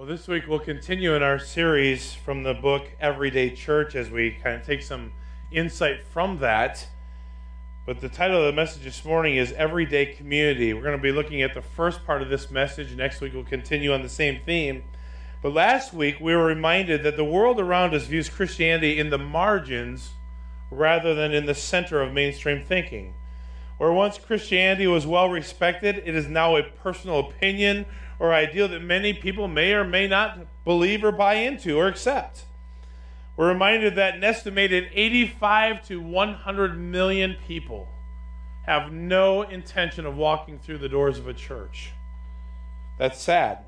Well, this week we'll continue in our series from the book Everyday Church as we kind of take some insight from that. But the title of the message this morning is Everyday Community. We're going to be looking at the first part of this message. Next week we'll continue on the same theme. But last week we were reminded that the world around us views Christianity in the margins rather than in the center of mainstream thinking. Where once Christianity was well respected, it is now a personal opinion or ideal that many people may or may not believe or buy into or accept. We're reminded that an estimated 85 to 100 million people have no intention of walking through the doors of a church. That's sad.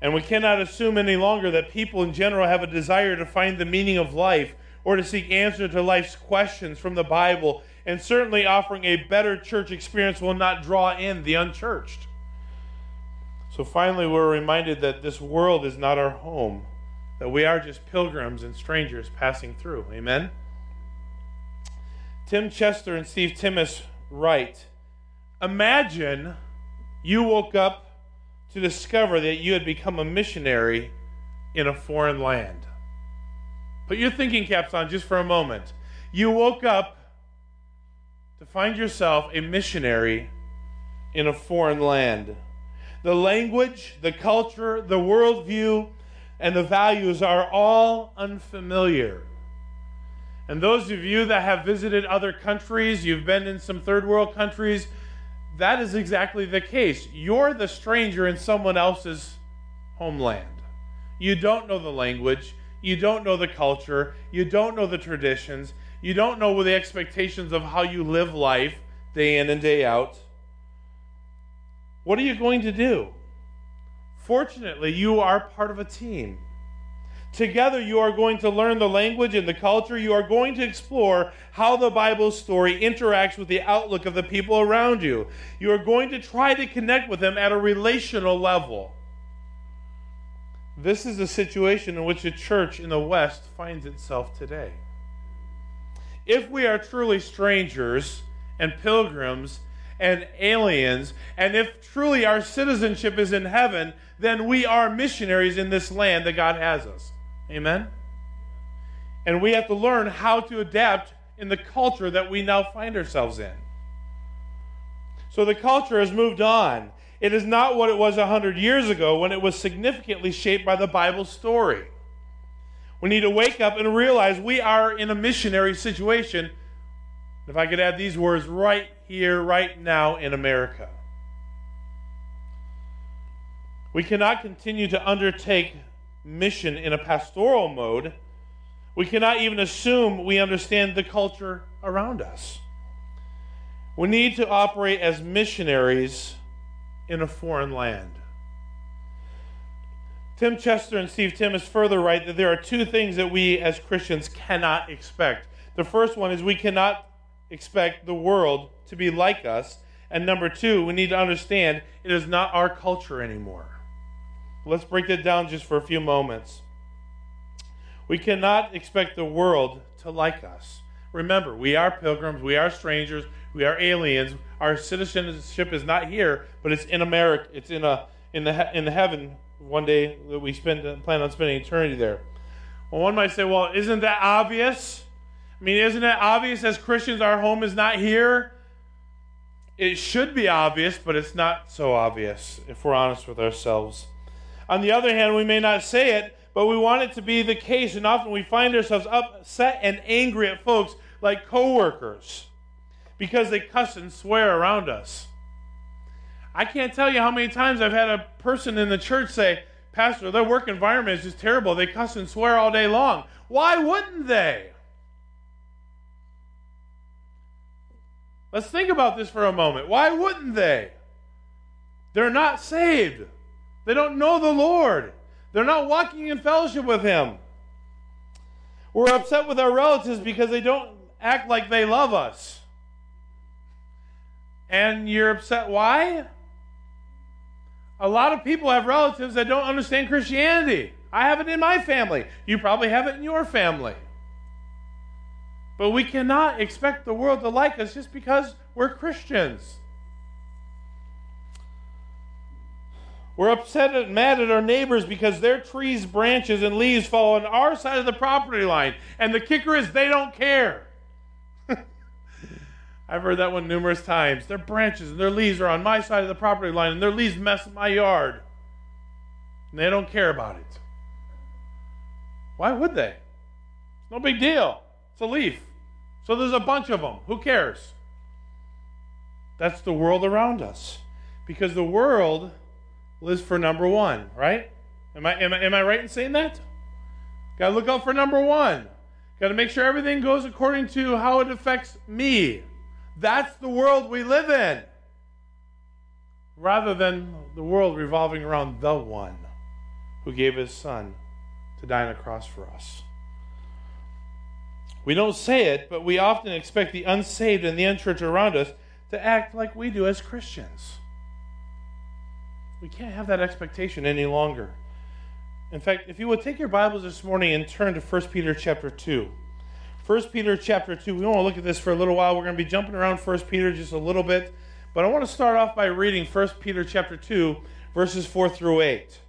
And we cannot assume any longer that people in general have a desire to find the meaning of life or to seek answers to life's questions from the Bible. And certainly offering a better church experience will not draw in the unchurched. So finally, we're reminded that this world is not our home, that we are just pilgrims and strangers passing through. Amen? Tim Chester and Steve Timmis write Imagine you woke up to discover that you had become a missionary in a foreign land. Put your thinking caps on just for a moment. You woke up to find yourself a missionary in a foreign land the language, the culture, the worldview, and the values are all unfamiliar. And those of you that have visited other countries, you've been in some third world countries, that is exactly the case. You're the stranger in someone else's homeland. You don't know the language, you don't know the culture, you don't know the traditions, you don't know the expectations of how you live life day in and day out. What are you going to do? Fortunately, you are part of a team. Together, you are going to learn the language and the culture. You are going to explore how the Bible story interacts with the outlook of the people around you. You are going to try to connect with them at a relational level. This is the situation in which the church in the West finds itself today. If we are truly strangers and pilgrims and aliens. And if truly our citizenship is in heaven, then we are missionaries in this land that God has us. Amen? And we have to learn how to adapt in the culture that we now find ourselves in. So the culture has moved on. It is not what it was 100 years ago when it was significantly shaped by the Bible story. We need to wake up and realize we are in a missionary situation. If I could add these words right here, right now in America. We cannot continue to undertake mission in a pastoral mode. We cannot even assume we understand the culture around us. We need to operate as missionaries in a foreign land. Tim Chester and Steve Timmis further write that there are two things that we as Christians cannot expect. The first one is we cannot expect the world to be like us. And number two, we need to understand it is not our culture anymore. Let's break that down just for a few moments. We cannot expect the world to like us. Remember, we are pilgrims, we are strangers, we are aliens. Our citizenship is not here, but it's in America. It's in a in the in the heaven one day that we spend plan on spending eternity there. Well, one might say, well, isn't that obvious? I mean, isn't it obvious as Christians our home is not here? It should be obvious, but it's not so obvious if we're honest with ourselves. On the other hand, we may not say it, but we want it to be the case, and often we find ourselves upset and angry at folks like coworkers because they cuss and swear around us. I can't tell you how many times I've had a person in the church say, Pastor, their work environment is just terrible. They cuss and swear all day long. Why wouldn't they? Let's think about this for a moment. Why wouldn't they? They're not saved. They don't know the Lord. They're not walking in fellowship with Him. We're upset with our relatives because they don't act like they love us. And you're upset why? A lot of people have relatives that don't understand Christianity. I have it in my family. You probably have it in your family. But we cannot expect the world to like us just because we're Christians. We're upset and mad at our neighbors because their trees, branches, and leaves fall on our side of the property line. And the kicker is they don't care. I've heard that one numerous times. Their branches and their leaves are on my side of the property line, and their leaves mess my yard. And they don't care about it. Why would they? It's no big deal. It's a leaf. So there's a bunch of them. Who cares? That's the world around us. Because the world lives for number one, right? Am I, am I, am I right in saying that? Got to look out for number one. Got to make sure everything goes according to how it affects me. That's the world we live in. Rather than the world revolving around the one who gave his son to die on a cross for us. We don't say it, but we often expect the unsaved and the unchurched around us to act like we do as Christians. We can't have that expectation any longer. In fact, if you would take your Bibles this morning and turn to 1 Peter chapter 2. 1 Peter chapter 2. We want to look at this for a little while. We're going to be jumping around 1 Peter just a little bit. But I want to start off by reading 1 Peter chapter 2, verses 4 through 8.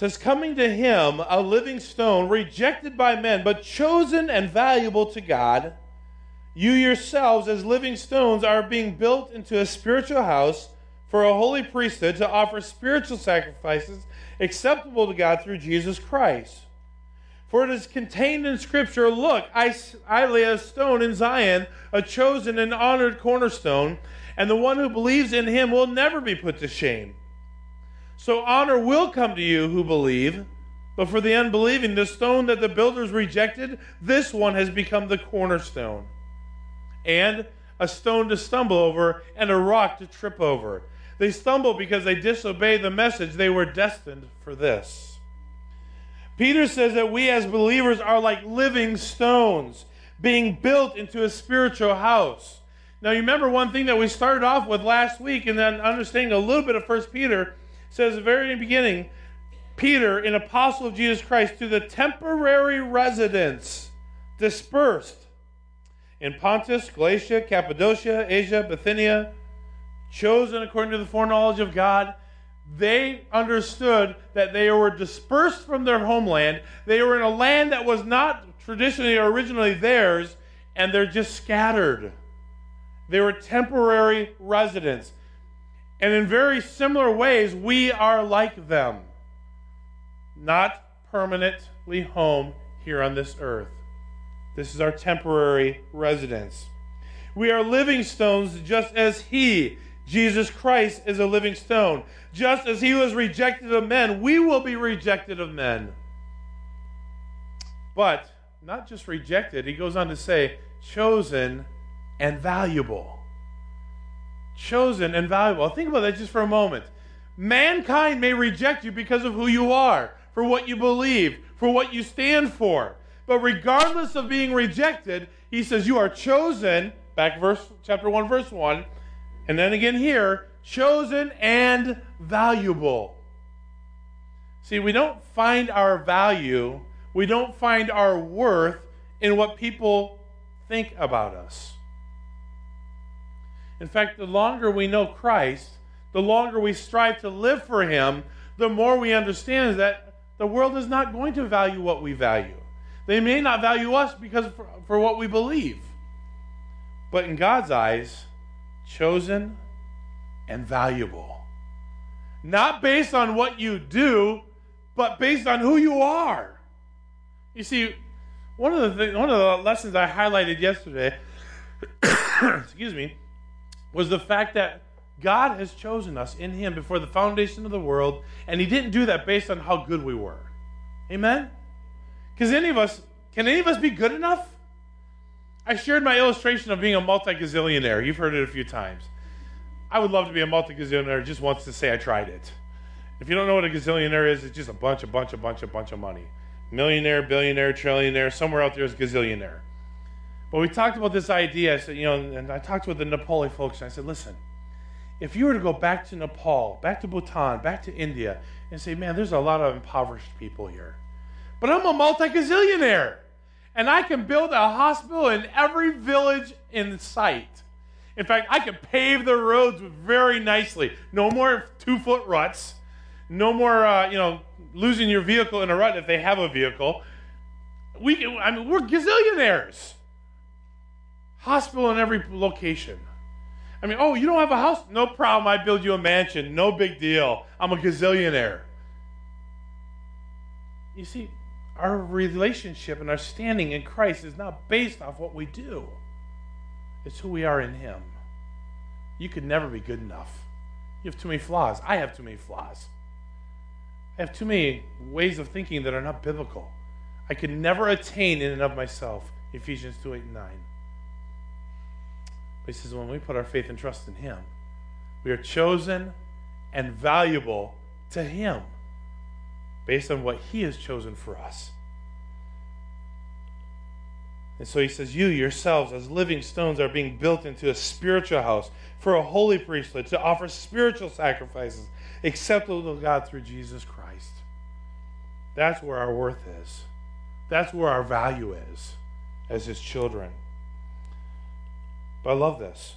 Says, Coming to him, a living stone, rejected by men, but chosen and valuable to God you yourselves, as living stones, are being built into a spiritual house for a holy priesthood to offer spiritual sacrifices acceptable to God through Jesus Christ. For it is contained in Scripture Look, I, I lay a stone in Zion, a chosen and honored cornerstone, and the one who believes in him will never be put to shame. So honor will come to you who believe. But for the unbelieving, the stone that the builders rejected, this one has become the cornerstone and a stone to stumble over, and a rock to trip over. They stumble because they disobey the message. They were destined for this. Peter says that we as believers are like living stones being built into a spiritual house. Now, you remember one thing that we started off with last week, and then understanding a little bit of First Peter says the very beginning, Peter, an apostle of Jesus Christ, to the temporary residents dispersed in Pontus, Galatia, Cappadocia, Asia, Bithynia, chosen according to the foreknowledge of God. They understood that they were dispersed from their homeland. They were in a land that was not traditionally or originally theirs, and they're just scattered. They were temporary residents. And in very similar ways, we are like them, not permanently home here on this earth. This is our temporary residence. We are living stones just as He, Jesus Christ, is a living stone. Just as He was rejected of men, we will be rejected of men. But not just rejected, He goes on to say, chosen and valuable. Chosen and valuable. Think about that just for a moment. Mankind may reject you because of who you are, for what you believe, for what you stand for. But regardless of being rejected, he says, You are chosen, back verse chapter 1, verse 1, and then again here, chosen and valuable. See, we don't find our value, we don't find our worth in what people think about us. In fact, the longer we know Christ, the longer we strive to live for Him, the more we understand that the world is not going to value what we value. They may not value us because for, for what we believe. But in God's eyes, chosen and valuable. Not based on what you do, but based on who you are. You see, one of the th- one of the lessons I highlighted yesterday, excuse me, was the fact that God has chosen us in Him before the foundation of the world, and He didn't do that based on how good we were. Amen. Because any of us, can any of us be good enough? I shared my illustration of being a multi gazillionaire. You've heard it a few times. I would love to be a multi gazillionaire just once to say I tried it. If you don't know what a gazillionaire is, it's just a bunch, a bunch, a bunch, a bunch of money. Millionaire, billionaire, trillionaire, somewhere out there is gazillionaire. But we talked about this idea. I said, you know, and I talked with the Nepali folks, and I said, listen, if you were to go back to Nepal, back to Bhutan, back to India, and say, man, there's a lot of impoverished people here. But I'm a multi gazillionaire. And I can build a hospital in every village in sight. In fact, I can pave the roads very nicely. No more two foot ruts. No more, uh, you know, losing your vehicle in a rut if they have a vehicle. We I mean, we're gazillionaires. Hospital in every location. I mean, oh, you don't have a house? No problem. I build you a mansion. No big deal. I'm a gazillionaire. You see, our relationship and our standing in Christ is not based off what we do, it's who we are in Him. You could never be good enough. You have too many flaws. I have too many flaws. I have too many ways of thinking that are not biblical. I could never attain in and of myself. Ephesians 2 8 and 9. He says, when we put our faith and trust in Him, we are chosen and valuable to Him based on what He has chosen for us. And so he says, You yourselves, as living stones, are being built into a spiritual house for a holy priesthood to offer spiritual sacrifices acceptable to God through Jesus Christ. That's where our worth is. That's where our value is as his children. But I love this.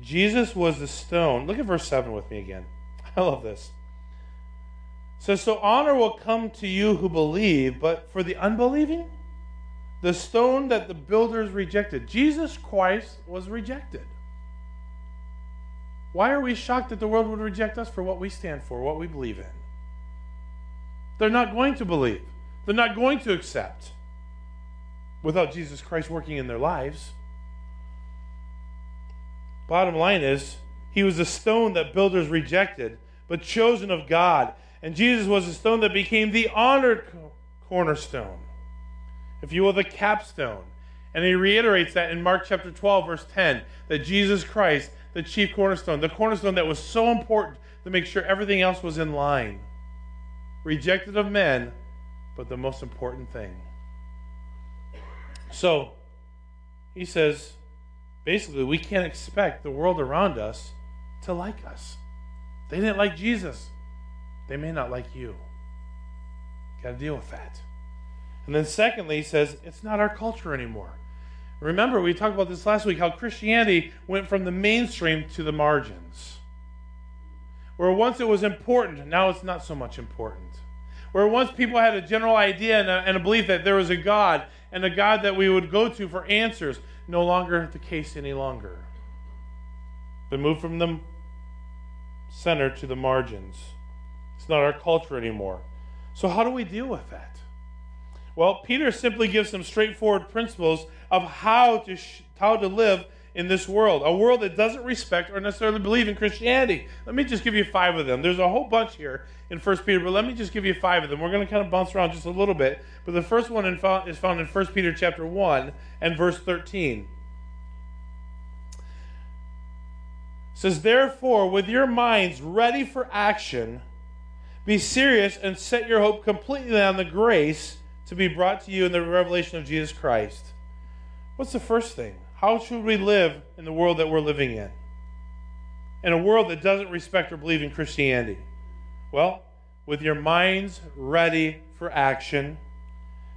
Jesus was the stone. Look at verse 7 with me again. I love this. It says, So honor will come to you who believe, but for the unbelieving, the stone that the builders rejected. Jesus Christ was rejected. Why are we shocked that the world would reject us for what we stand for, what we believe in? They're not going to believe, they're not going to accept without Jesus Christ working in their lives. Bottom line is, he was a stone that builders rejected, but chosen of God. And Jesus was a stone that became the honored cornerstone if you will, the capstone. And he reiterates that in Mark chapter 12, verse 10, that Jesus Christ, the chief cornerstone, the cornerstone that was so important to make sure everything else was in line. Rejected of men, but the most important thing. So, he says, basically, we can't expect the world around us to like us. They didn't like Jesus. They may not like you. Got to deal with that. And then, secondly, he says it's not our culture anymore. Remember, we talked about this last week how Christianity went from the mainstream to the margins. Where once it was important, now it's not so much important. Where once people had a general idea and a, and a belief that there was a God and a God that we would go to for answers, no longer the case any longer. But moved from the center to the margins. It's not our culture anymore. So, how do we deal with that? Well, Peter simply gives some straightforward principles of how to sh- how to live in this world, a world that doesn't respect or necessarily believe in Christianity. Let me just give you five of them. There's a whole bunch here in 1 Peter, but let me just give you five of them. We're going to kind of bounce around just a little bit, but the first one is found in 1 Peter chapter 1 and verse 13. It says, Therefore, with your minds ready for action, be serious and set your hope completely on the grace to be brought to you in the revelation of Jesus Christ. What's the first thing? How should we live in the world that we're living in? In a world that doesn't respect or believe in Christianity? Well, with your minds ready for action,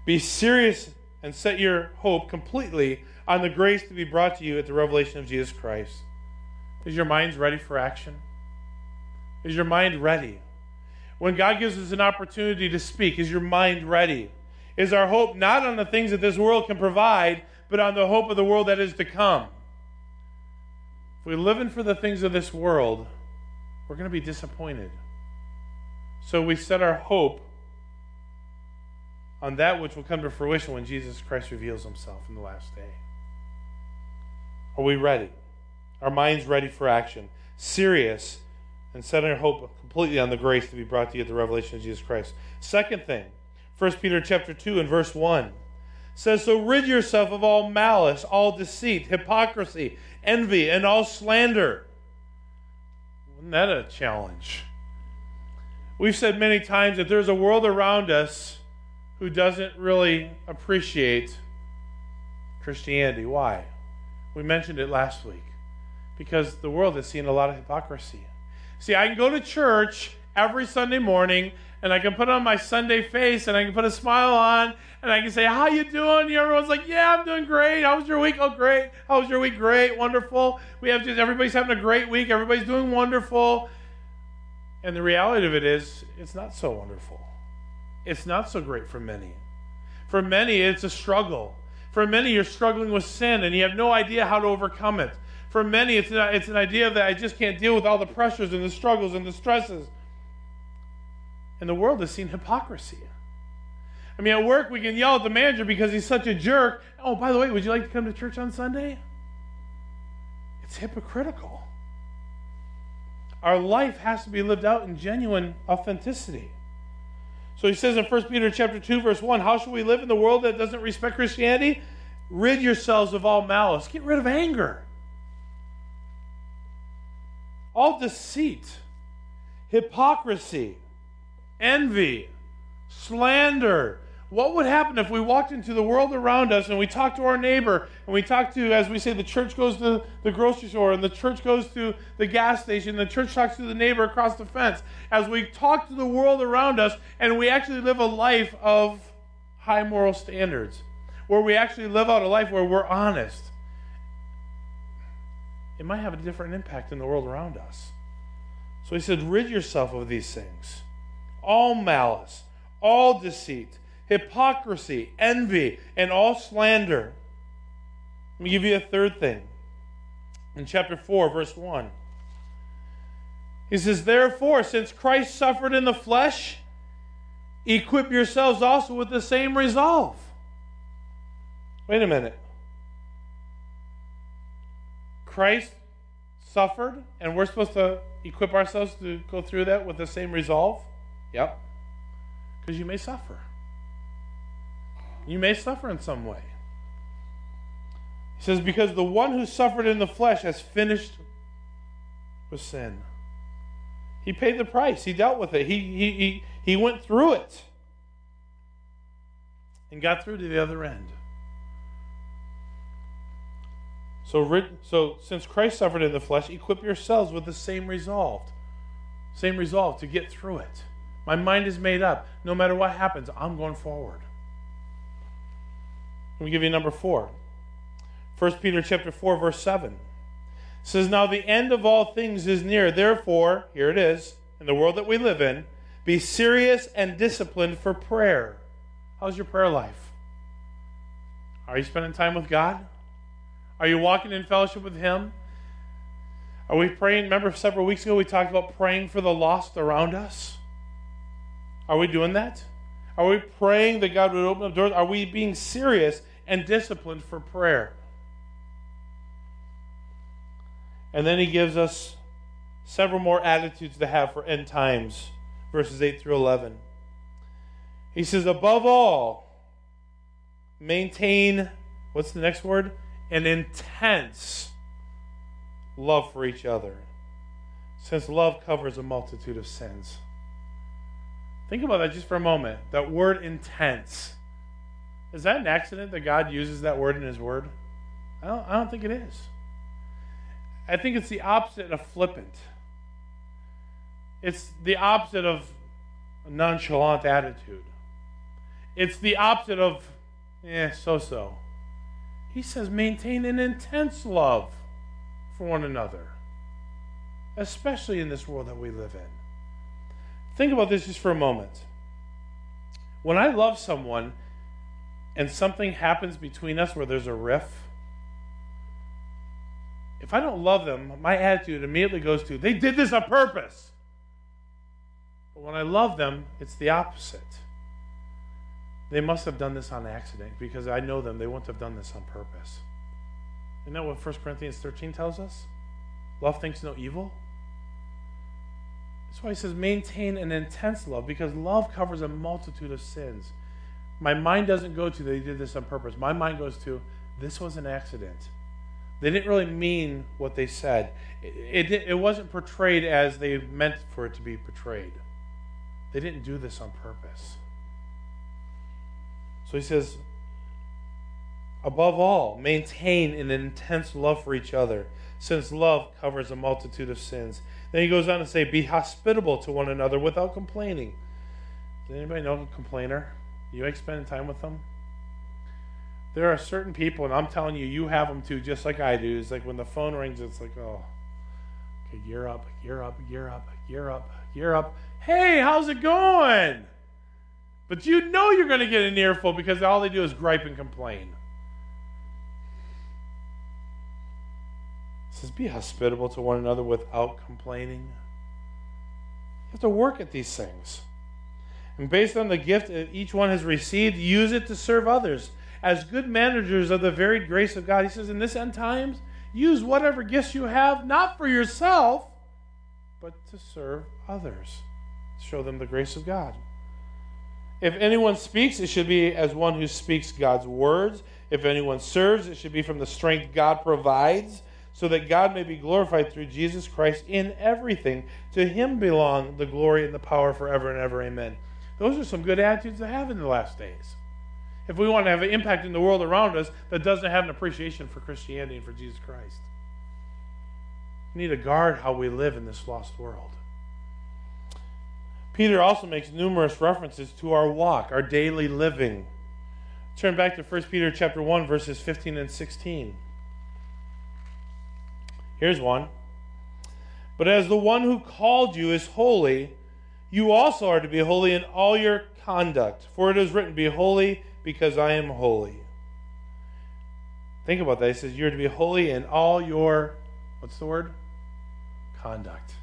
be serious and set your hope completely on the grace to be brought to you at the revelation of Jesus Christ. Is your mind ready for action? Is your mind ready? When God gives us an opportunity to speak, is your mind ready? is our hope not on the things that this world can provide, but on the hope of the world that is to come. If we're living for the things of this world, we're going to be disappointed. So we set our hope on that which will come to fruition when Jesus Christ reveals himself in the last day. Are we ready? Our minds ready for action, serious, and setting our hope completely on the grace to be brought to you at the revelation of Jesus Christ. Second thing, 1 Peter chapter 2 and verse 1 says, So rid yourself of all malice, all deceit, hypocrisy, envy, and all slander. Isn't that a challenge? We've said many times that there's a world around us who doesn't really appreciate Christianity. Why? We mentioned it last week. Because the world has seen a lot of hypocrisy. See, I can go to church every Sunday morning and I can put on my Sunday face and I can put a smile on and I can say, "How you doing?" And everyone's like, "Yeah, I'm doing great. How was your week? Oh, great. How was your week? Great, wonderful. We have just everybody's having a great week. Everybody's doing wonderful." And the reality of it is, it's not so wonderful. It's not so great for many. For many, it's a struggle. For many, you're struggling with sin and you have no idea how to overcome it. For many, it's, it's an idea that I just can't deal with all the pressures and the struggles and the stresses. And the world has seen hypocrisy. I mean, at work, we can yell at the manager because he's such a jerk. Oh, by the way, would you like to come to church on Sunday? It's hypocritical. Our life has to be lived out in genuine authenticity. So he says in 1 Peter chapter 2 verse 1, how should we live in the world that doesn't respect Christianity? Rid yourselves of all malice. Get rid of anger. All deceit, hypocrisy, envy, slander, what would happen if we walked into the world around us and we talked to our neighbor and we talked to, as we say, the church goes to the grocery store and the church goes to the gas station, the church talks to the neighbor across the fence. As we talk to the world around us and we actually live a life of high moral standards, where we actually live out a life where we're honest, it might have a different impact in the world around us. So he said, rid yourself of these things all malice, all deceit hypocrisy, envy, and all slander. Let me give you a third thing. In chapter 4, verse 1, he says, Therefore, since Christ suffered in the flesh, equip yourselves also with the same resolve. Wait a minute. Christ suffered, and we're supposed to equip ourselves to go through that with the same resolve? Yep. Because you may suffer. You may suffer in some way. He says, Because the one who suffered in the flesh has finished with sin. He paid the price, he dealt with it, he, he, he, he went through it and got through to the other end. So, so since Christ suffered in the flesh, equip yourselves with the same resolve. Same resolve to get through it. My mind is made up. No matter what happens, I'm going forward. Let me give you number four. 1 Peter chapter 4, verse 7 says, Now the end of all things is near. Therefore, here it is, in the world that we live in, be serious and disciplined for prayer. How's your prayer life? Are you spending time with God? Are you walking in fellowship with Him? Are we praying? Remember, several weeks ago we talked about praying for the lost around us? Are we doing that? Are we praying that God would open up doors? Are we being serious and disciplined for prayer? And then he gives us several more attitudes to have for end times, verses 8 through 11. He says, above all, maintain, what's the next word? An intense love for each other, since love covers a multitude of sins. Think about that just for a moment. That word intense. Is that an accident that God uses that word in His Word? I don't, I don't think it is. I think it's the opposite of flippant. It's the opposite of a nonchalant attitude. It's the opposite of, eh, so so. He says, maintain an intense love for one another, especially in this world that we live in. Think about this just for a moment. When I love someone and something happens between us where there's a riff, if I don't love them, my attitude immediately goes to, they did this on purpose. But when I love them, it's the opposite. They must have done this on accident because I know them. They wouldn't have done this on purpose. Isn't that what 1 Corinthians 13 tells us? Love thinks no evil. That's why he says maintain an intense love because love covers a multitude of sins. My mind doesn't go to they did this on purpose. My mind goes to this was an accident. They didn't really mean what they said. It, it, it wasn't portrayed as they meant for it to be portrayed. They didn't do this on purpose. So he says, above all, maintain an intense love for each other, since love covers a multitude of sins. Then he goes on to say, Be hospitable to one another without complaining. Does anybody know a complainer? You like spending time with them? There are certain people, and I'm telling you, you have them too, just like I do. It's like when the phone rings, it's like, oh, okay, gear up, gear up, gear up, gear up, gear up. Hey, how's it going? But you know you're going to get an earful because all they do is gripe and complain. It says, Be hospitable to one another without complaining. You have to work at these things. And based on the gift that each one has received, use it to serve others. As good managers of the varied grace of God, he says, in this end times, use whatever gifts you have, not for yourself, but to serve others. Show them the grace of God. If anyone speaks, it should be as one who speaks God's words. If anyone serves, it should be from the strength God provides, so that God may be glorified through Jesus Christ in everything. To him belong the glory and the power forever and ever. Amen. Those are some good attitudes to have in the last days. If we want to have an impact in the world around us that doesn't have an appreciation for Christianity and for Jesus Christ, we need to guard how we live in this lost world. Peter also makes numerous references to our walk, our daily living. Turn back to 1 Peter chapter 1 verses 15 and 16. Here's one. But as the one who called you is holy, you also are to be holy in all your conduct. For it is written, Be holy because I am holy. Think about that. He says, You're to be holy in all your, what's the word? Conduct.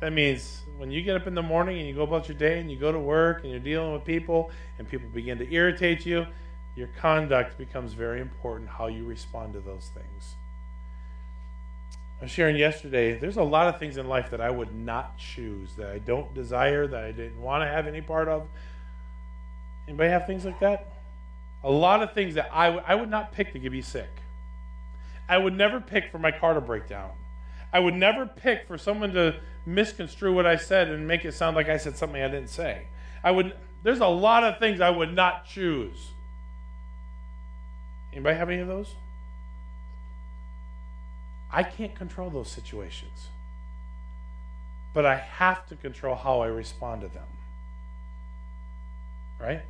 That means when you get up in the morning and you go about your day and you go to work and you're dealing with people and people begin to irritate you, your conduct becomes very important, how you respond to those things. I was sharing yesterday, there's a lot of things in life that I would not choose, that I don't desire, that I didn't want to have any part of. Anybody have things like that? A lot of things that I, w- I would not pick to get me sick. I would never pick for my car to break down. I would never pick for someone to misconstrue what I said and make it sound like I said something I didn't say. I would there's a lot of things I would not choose. Anybody have any of those? I can't control those situations. But I have to control how I respond to them. Right?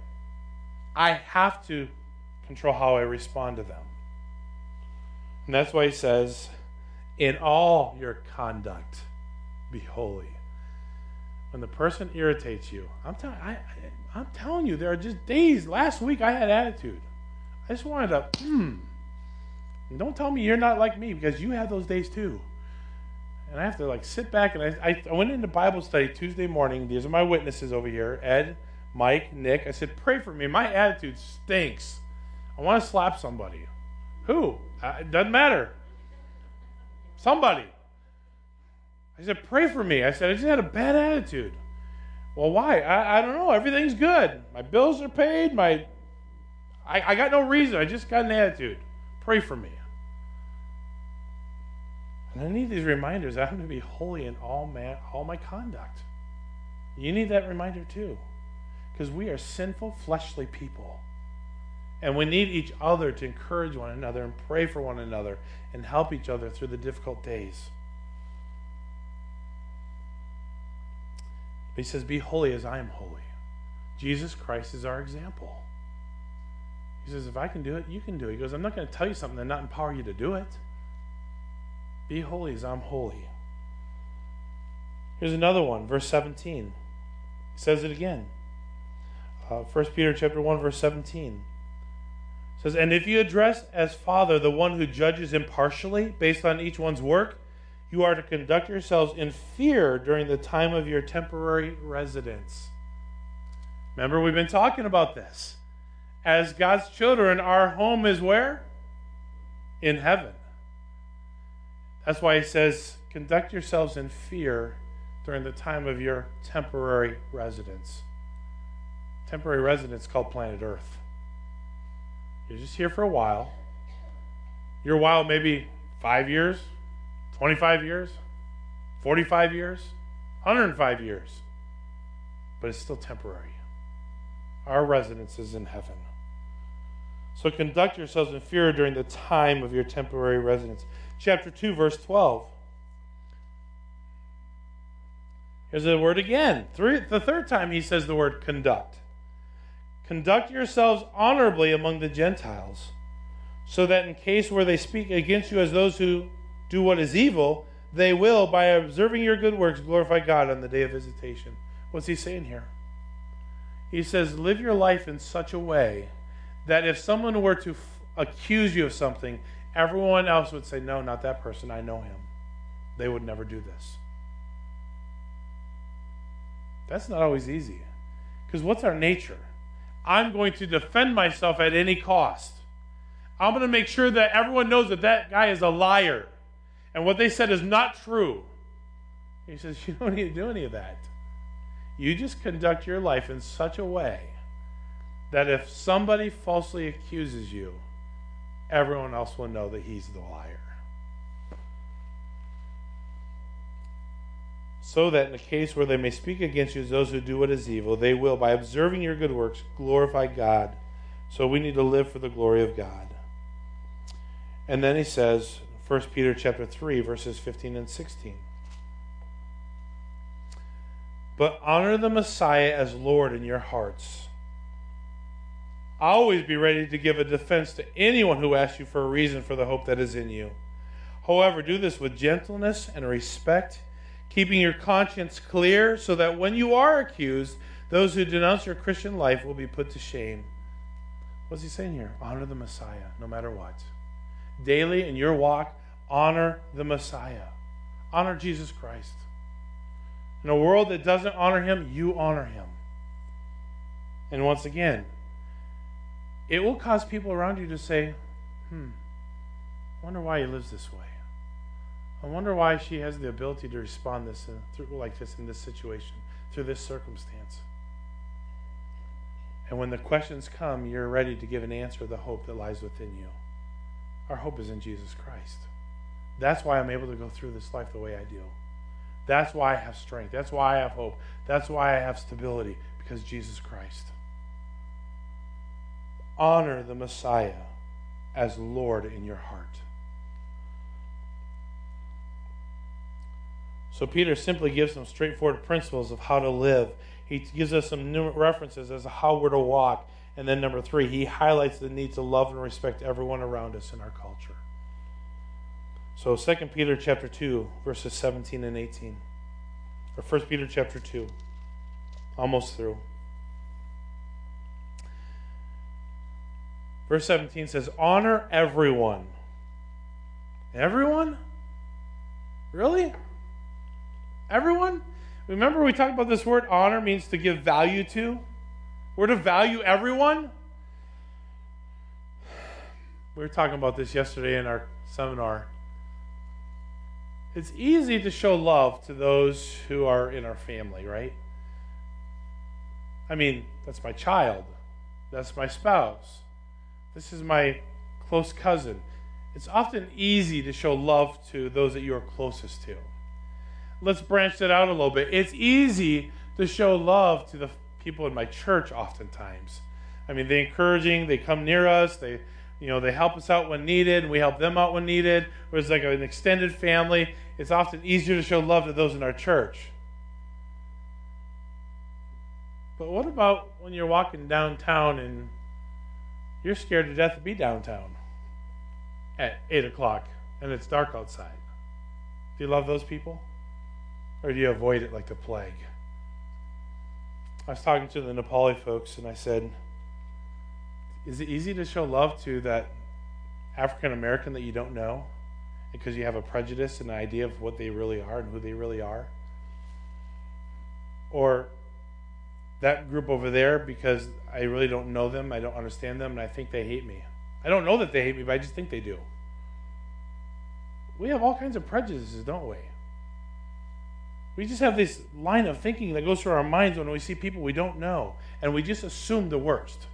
I have to control how I respond to them. And that's why he says, in all your conduct, be holy. When the person irritates you, I'm, am telling you, there are just days. Last week I had attitude. I just wanted to, hmm, and don't tell me you're not like me because you have those days too. And I have to like sit back and I, I went into Bible study Tuesday morning. These are my witnesses over here Ed, Mike, Nick. I said, pray for me. My attitude stinks. I want to slap somebody. Who? Uh, it doesn't matter. Somebody. I said, pray for me. I said, I just had a bad attitude. Well, why? I, I don't know. Everything's good. My bills are paid. My, I, I got no reason. I just got an attitude. Pray for me. And I need these reminders I'm to be holy in all, man, all my conduct. You need that reminder too. Because we are sinful, fleshly people. And we need each other to encourage one another and pray for one another and help each other through the difficult days. But he says, Be holy as I am holy. Jesus Christ is our example. He says, If I can do it, you can do it. He goes, I'm not going to tell you something and not empower you to do it. Be holy as I'm holy. Here's another one, verse 17. He says it again. Uh, 1 Peter chapter 1, verse 17 says, And if you address as Father the one who judges impartially based on each one's work, you are to conduct yourselves in fear during the time of your temporary residence. Remember, we've been talking about this. As God's children, our home is where? In heaven. That's why he says, conduct yourselves in fear during the time of your temporary residence. Temporary residence called planet Earth. You're just here for a while. Your while maybe five years, 25 years, 45 years, 105 years. But it's still temporary. Our residence is in heaven. So conduct yourselves in fear during the time of your temporary residence chapter 2, verse 12. Here's the word again. Three, the third time he says the word conduct. Conduct yourselves honorably among the Gentiles, so that in case where they speak against you as those who do what is evil, they will, by observing your good works, glorify God on the day of visitation. What's he saying here? He says, live your life in such a way that if someone were to f- accuse you of something, everyone else would say, No, not that person. I know him. They would never do this. That's not always easy. Because what's our nature? I'm going to defend myself at any cost. I'm going to make sure that everyone knows that that guy is a liar and what they said is not true. He says, You don't need to do any of that. You just conduct your life in such a way that if somebody falsely accuses you, everyone else will know that he's the liar. So that in the case where they may speak against you as those who do what is evil, they will, by observing your good works, glorify God. So we need to live for the glory of God. And then he says, 1 Peter chapter 3, verses 15 and 16. But honor the Messiah as Lord in your hearts. Always be ready to give a defense to anyone who asks you for a reason for the hope that is in you. However, do this with gentleness and respect keeping your conscience clear so that when you are accused, those who denounce your Christian life will be put to shame. What's he saying here? Honor the Messiah no matter what. Daily in your walk, honor the Messiah. Honor Jesus Christ. In a world that doesn't honor him, you honor him. And once again, it will cause people around you to say, hmm, I wonder why he lives this way. I wonder why she has the ability to respond this uh, through, like this in this situation, through this circumstance. And when the questions come, you're ready to give an answer the hope that lies within you. Our hope is in Jesus Christ. That's why I'm able to go through this life the way I do. That's why I have strength. That's why I have hope. That's why I have stability, because Jesus Christ. Honor the Messiah as Lord in your heart. So Peter simply gives some straightforward principles of how to live. He gives us some new references as to how we're to walk. And then number three, he highlights the need to love and respect everyone around us in our culture. So 2 Peter chapter 2, verses 17 and 18. Or 1 Peter chapter 2. Almost through. Verse 17 says, Honor everyone. Everyone? Really? Everyone? Remember we talked about this word honor means to give value to? We're to value everyone? We were talking about this yesterday in our seminar. It's easy to show love to those who are in our family, right? I mean, that's my child. That's my spouse. This is my close cousin. It's often easy to show love to those that you are closest to let's branch that out a little bit. It's easy to show love to the people in my church oftentimes. I mean, they're encouraging, they come near us, they you know, they help us out when needed, and we help them out when needed. Or it's like an extended family. It's often easier to show love to those in our church. But what about when you're walking downtown and you're scared to death to be downtown at 8 o'clock and it's dark outside? Do you love those people? Or do you avoid it like the plague? I was talking to the Nepali folks and I said, Is it easy to show love to that African American that you don't know because you have a prejudice and an idea of what they really are and who they really are? Or that group over there because I really don't know them, I don't understand them, and I think they hate me. I don't know that they hate me, but I just think they do. We have all kinds of prejudices, don't we? We just have this line of thinking that goes through our minds when we see people we don't know, and we just assume the worst.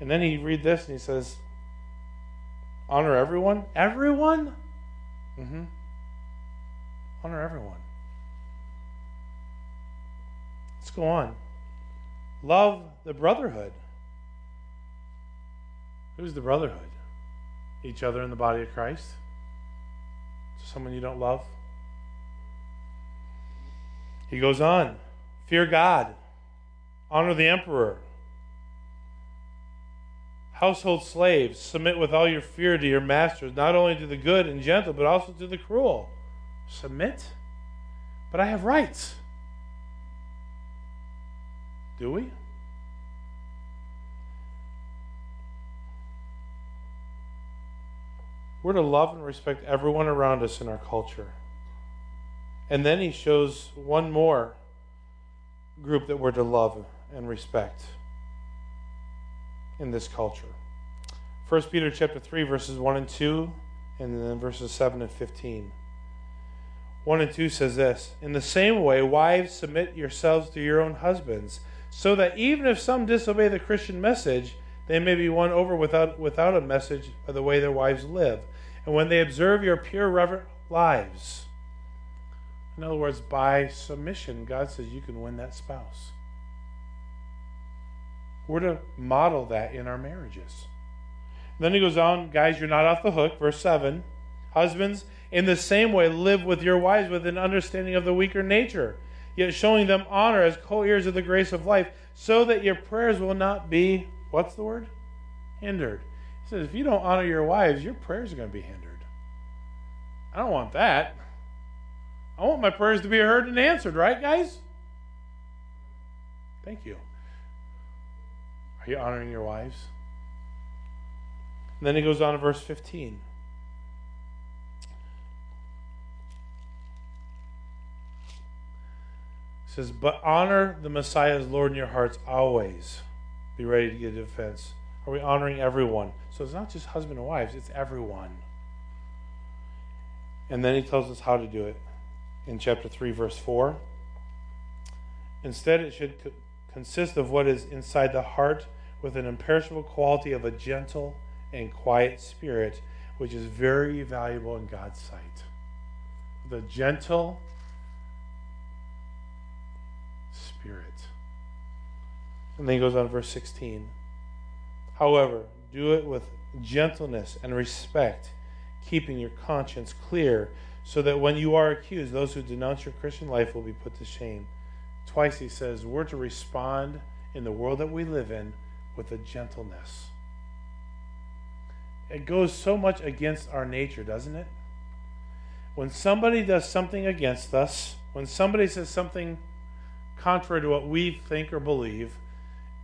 And then he read this and he says, Honor everyone? Everyone? Mm-hmm. Honor everyone. Let's go on. Love the brotherhood. Who's the brotherhood? Each other in the body of Christ? Someone you don't love? He goes on fear God, honor the emperor. Household slaves, submit with all your fear to your masters, not only to the good and gentle, but also to the cruel. Submit? But I have rights. Do we? We're to love and respect everyone around us in our culture. And then he shows one more group that we're to love and respect in this culture. 1 Peter chapter 3 verses 1 and 2 and then verses 7 and 15. 1 and 2 says this In the same way, wives, submit yourselves to your own husbands, so that even if some disobey the Christian message, they may be won over without, without a message by the way their wives live. And when they observe your pure, reverent lives, in other words, by submission, God says you can win that spouse. We're to model that in our marriages. then he goes on, guys, you're not off the hook. Verse 7 Husbands, in the same way, live with your wives with an understanding of the weaker nature, yet showing them honor as co heirs of the grace of life, so that your prayers will not be, what's the word? Hindered. He says, if you don't honor your wives, your prayers are going to be hindered. I don't want that. I want my prayers to be heard and answered, right, guys? Thank you. Are you honoring your wives? And then he goes on to verse 15. Says, But honor the Messiah as Lord in your hearts always. Be ready to give defense. Are we honoring everyone? So it's not just husband and wives, it's everyone. And then he tells us how to do it in chapter 3, verse 4. Instead, it should co- consist of what is inside the heart with an imperishable quality of a gentle and quiet spirit, which is very valuable in God's sight. The gentle Spirit. And then he goes on to verse 16. However, do it with gentleness and respect, keeping your conscience clear, so that when you are accused, those who denounce your Christian life will be put to shame. Twice he says we're to respond in the world that we live in with a gentleness. It goes so much against our nature, doesn't it? When somebody does something against us, when somebody says something contrary to what we think or believe.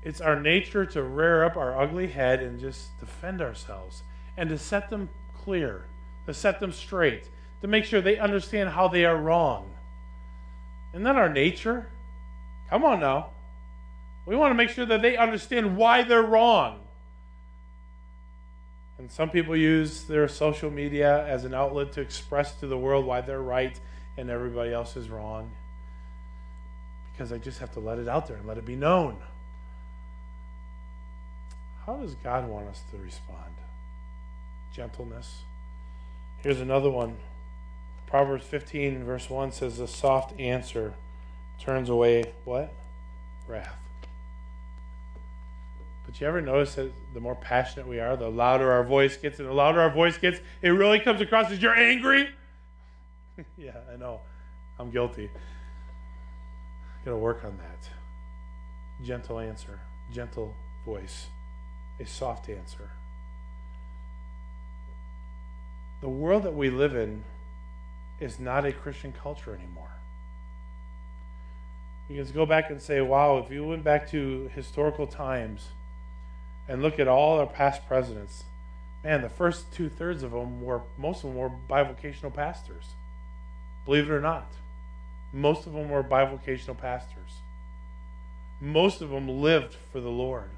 It's our nature to rear up our ugly head and just defend ourselves and to set them clear, to set them straight, to make sure they understand how they are wrong. Isn't that our nature? Come on now. We want to make sure that they understand why they're wrong. And some people use their social media as an outlet to express to the world why they're right and everybody else is wrong because I just have to let it out there and let it be known. How does God want us to respond? Gentleness. Here's another one. Proverbs 15, verse 1 says, A soft answer turns away what? Wrath. But you ever notice that the more passionate we are, the louder our voice gets, and the louder our voice gets, it really comes across as you're angry? yeah, I know. I'm guilty. Got to work on that. Gentle answer, gentle voice, a soft answer. The world that we live in is not a Christian culture anymore. You can go back and say, wow, if you went back to historical times and look at all our past presidents, man, the first two thirds of them were, most of them were bivocational pastors. Believe it or not. Most of them were bivocational pastors. Most of them lived for the Lord.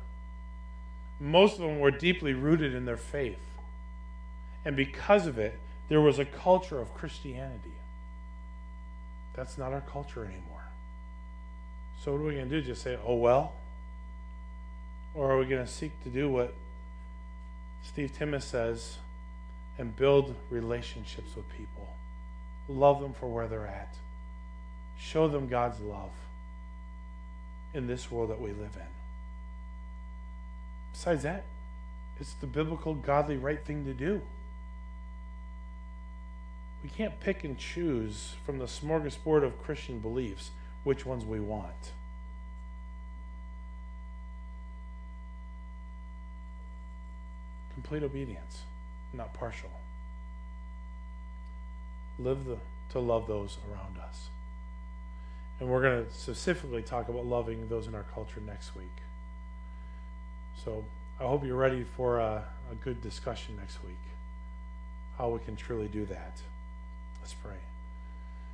Most of them were deeply rooted in their faith. And because of it, there was a culture of Christianity. That's not our culture anymore. So, what are we going to do? Just say, oh, well? Or are we going to seek to do what Steve Timmis says and build relationships with people? Love them for where they're at. Show them God's love in this world that we live in. Besides that, it's the biblical, godly, right thing to do. We can't pick and choose from the smorgasbord of Christian beliefs. which ones we want. Complete obedience, not partial. Live the, to love those around us. And we're going to specifically talk about loving those in our culture next week. So I hope you're ready for a, a good discussion next week. How we can truly do that. Let's pray.